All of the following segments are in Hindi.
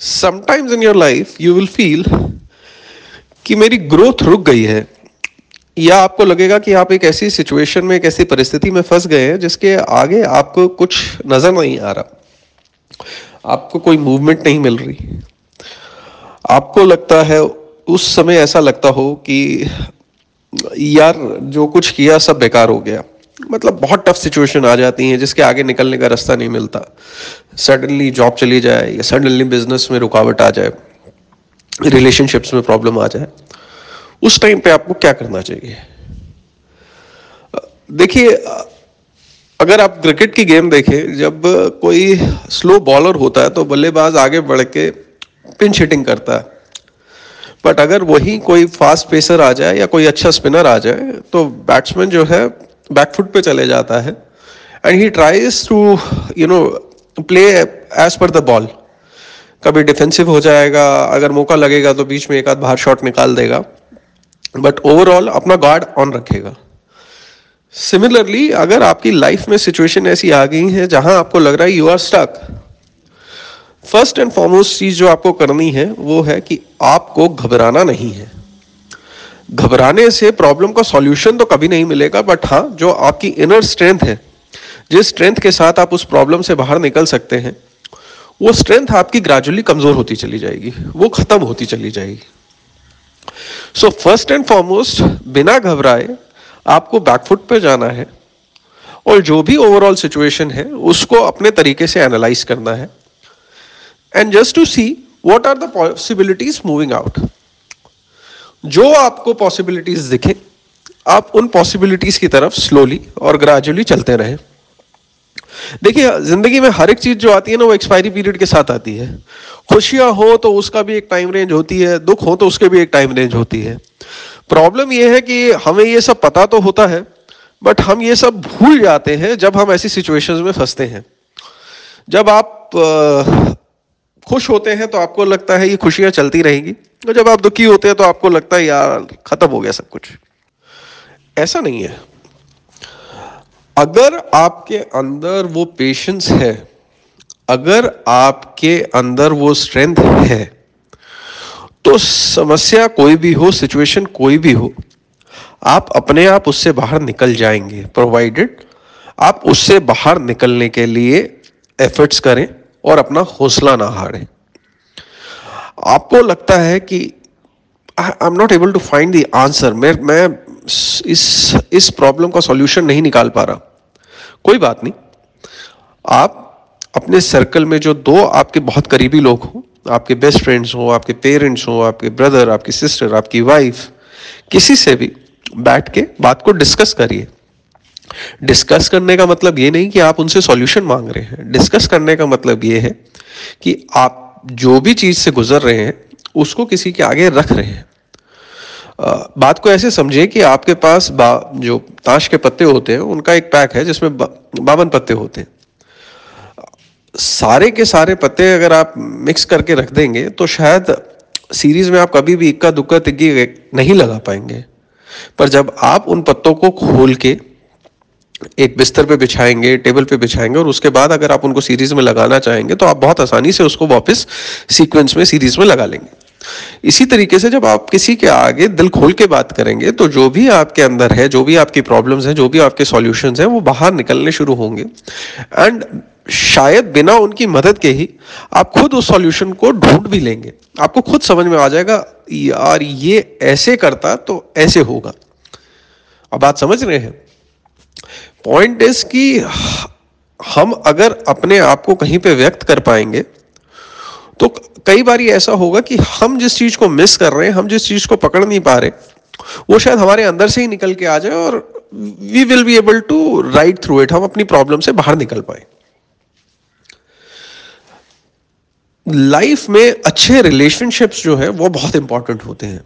Sometimes in your life you will feel कि मेरी ग्रोथ रुक गई है। या आपको लगेगा कि आप एक ऐसी सिचुएशन में, एक ऐसी परिस्थिति में फंस गए हैं जिसके आगे आपको कुछ नज़र नहीं आ रहा। आपको कोई मूवमेंट नहीं मिल रही। आपको लगता है, उस समय ऐसा लगता हो कि यार, जो कुछ किया सब बेकार हो गया। मतलब बहुत टफ सिचुएशन आ जाती है, जिसके आगे निकलने का रास्ता नहीं मिलता। सडनली जॉब चली जाए, या सडनली बिज़नेस में रुकावट आ जाए रिलेशनशिप्स में प्रॉब्लम आ जाए, उस टाइम पे आपको क्या करना चाहिए? देखिए, अगर आप क्रिकेट की गेम देखें, जब कोई स्लो बॉलर होता है तो बल्लेबाज आगे बढ़ के पिंच हिटिंग करता है। बट अगर वही कोई फास्ट पेसर आ जाए, या कोई अच्छा स्पिनर आ जाए तो बैट्समैन जो है बैकफुट पे चले जाता है। And he tries to you know play as per the ball कभी डिफेंसिव हो जाएगा, अगर मौका लगेगा तो बीच में एक आध बाहर शॉट निकाल देगा। बट ओवरऑल अपना गार्ड ऑन रखेगा। सिमिलरली अगर आपकी लाइफ में सिचुएशन ऐसी आ गई है जहाँ आपको लग रहा है you are stuck first and foremost चीज़ जो आपको करनी है वो है कि आपको घबराना नहीं है। घबराने से प्रॉब्लम का सॉल्यूशन तो कभी नहीं मिलेगा बट हाँ जो आपकी इनर स्ट्रेंथ है, जिस स्ट्रेंथ के साथ आप उस प्रॉब्लम से बाहर निकल सकते हैं, वो स्ट्रेंथ आपकी ग्रेजुअली कमज़ोर होती चली जाएगी, वो खत्म होती चली जाएगी। सो फ़र्स्ट एंड फॉरमोस्ट बिना घबराए आपको बैकफुट पे जाना है, और जो भी ओवरऑल सिचुएशन है, उसको अपने तरीके से एनालाइज करना है and just to see what are the possibilities moving out जो आपको पॉसिबिलिटीज दिखे, आप उन पॉसिबिलिटीज की तरफ़ स्लोली और ग्रेजुअली चलते रहें। देखिए, ज़िंदगी में हर एक चीज़ जो आती है ना, वो एक्सपायरी पीरियड के साथ आती है। खुशियाँ हो तो उसका भी एक टाइम रेंज होती है, दुख हो तो उसके भी एक टाइम रेंज होती है। प्रॉब्लम यह है कि हमें ये सब पता तो होता है बट हम ये सब भूल जाते हैं जब हम ऐसी सिचुएशंस में फंसते हैं। जब आप खुश होते हैं तो आपको लगता है ये खुशियाँ चलती रहेंगी। और जब आप दुखी होते हैं तो आपको लगता है, यार, खत्म हो गया सब कुछ। ऐसा नहीं है। अगर आपके अंदर वो पेशेंस है, अगर आपके अंदर वो स्ट्रेंथ है तो समस्या कोई भी हो सिचुएशन कोई भी हो, आप अपने आप उससे बाहर निकल जाएँगे। प्रोवाइडेड आप उससे बाहर निकलने के लिए एफर्ट्स करें और अपना हौसला ना हारें। आपको लगता है कि I am not able to find the answer मैं मैं इस इस प्रॉब्लम का सॉल्यूशन नहीं निकाल पा रहा। कोई बात नहीं। आप अपने सर्कल में जो दो आपके बहुत करीबी लोग हों, आपके बेस्ट फ्रेंड्स हो, आपके पेरेंट्स हो, आपके ब्रदर आपकी सिस्टर आपकी वाइफ किसी से भी बैठ के बात को डिस्कस करिए। डिस्कस करने का मतलब ये नहीं कि आप उनसे सॉल्यूशन मांग रहे हैं। डिस्कस करने का मतलब ये है कि आप जो भी चीज़ से गुजर रहे हैं उसको किसी के आगे रख रहे हैं। बात को ऐसे समझे कि आपके पास बा जो ताश के पत्ते होते हैं उनका एक पैक है जिसमें बा, बावन पत्ते होते हैं। सारे के सारे पत्ते अगर आप मिक्स करके रख देंगे तो शायद सीरीज़ में आप कभी भी इक्का दुक्का तिग्गी नहीं लगा पाएँगे। पर जब आप उन पत्तों को खोल के एक बिस्तर पे बिछाएँगे, टेबल पे बिछाएँगे और उसके बाद अगर आप उनको सीरीज़ में लगाना चाहेंगे तो आप बहुत आसानी से उसको वापस सीक्वेंस में सीरीज़ में लगा लेंगे। इसी तरीके से जब आप किसी के आगे दिल खोल के बात करेंगे तो जो भी आपके अंदर है, जो भी आपकी प्रॉब्लम्स हैं, जो भी आपके सॉल्यूशंस हैं, वो बाहर निकलने शुरू होंगे। एंड शायद बिना उनकी मदद के ही आप खुद उस सॉल्यूशन को ढूंढ भी लेंगे। आपको खुद समझ में आ जाएगा, यार, ये ऐसे करता तो ऐसे होगा। अब बात समझ रहे हैं? पॉइंट इज़ कि हम अगर अपने आप को कहीं पे व्यक्त कर पाएँगे तो कई बार ऐसा होगा कि हम जिस चीज़ को मिस कर रहे हैं, हम जिस चीज़ को पकड़ नहीं पा रहे, वो शायद हमारे अंदर से ही निकल के आ जाए और we will be able to right through it हम अपनी प्रॉब्लम से बाहर निकल पाए। लाइफ में अच्छे रिलेशनशिप्स जो है, वो बहुत इंपॉर्टेंट होते हैं।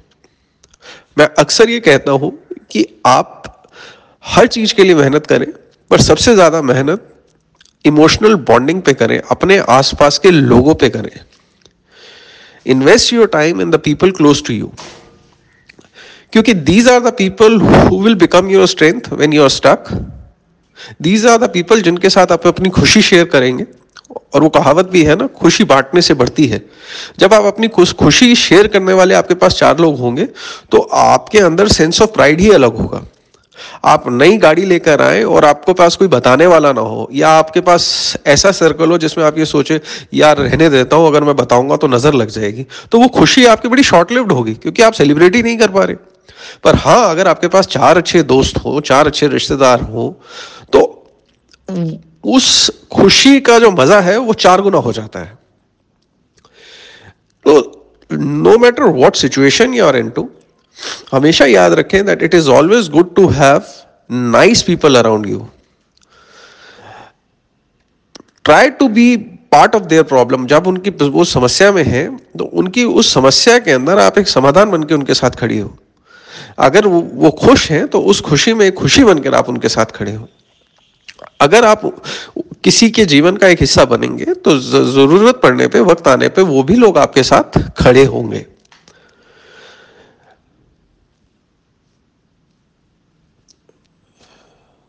मैं अक्सर ये कहता हूँ कि आप हर चीज़ के लिए मेहनत करें, पर सबसे ज़्यादा मेहनत इमोशनल बॉन्डिंग पे करें, अपने आसपास के लोगों पे करें। Invest your time in the people close to you क्योंकि these are the people who will become your strength when you are stuck these are the people जिनके साथ आप अपनी खुशी शेयर करेंगे, और वो कहावत भी है ना, खुशी बांटने से बढ़ती है। जब आप अपनी खुशी शेयर करने वाले आपके पास चार लोग होंगे तो आपके अंदर सेंस ऑफ़ प्राइड ही अलग होगा। आप नई गाड़ी लेकर आए और आपको पास कोई बताने वाला ना हो, या आपके पास ऐसा सर्कल हो जिसमें आप ये सोचे, यार, रहने देता हूँ, अगर मैं बताऊँगा तो नज़र लग जाएगी। तो वो खुशी आपकी बड़ी शॉर्ट लिव्ड होगी, क्योंकि आप सेलिब्रेट ही नहीं कर पा रहे। पर हाँ अगर आपके पास चार अच्छे दोस्त हो, चार अच्छे रिश्तेदार हो तो उस खुशी का जो मज़ा है, वो चार गुना हो जाता है। तो no matter what situation you are in to हमेशा याद रखें that it is always good to have nice people around you try to be part of their problem जब उनकी वो समस्या में है तो उनकी उस समस्या के अंदर आप एक समाधान बन के उनके साथ खड़ी हो। अगर वो, वो खुश हैं तो उस खुशी में एक खुशी बनकर आप उनके साथ खड़े हो। अगर आप किसी के जीवन का एक हिस्सा बनेंगे तो ज़रूरत पड़ने पे वक्त आने पे वो भी लोग आपके साथ खड़े होंगे।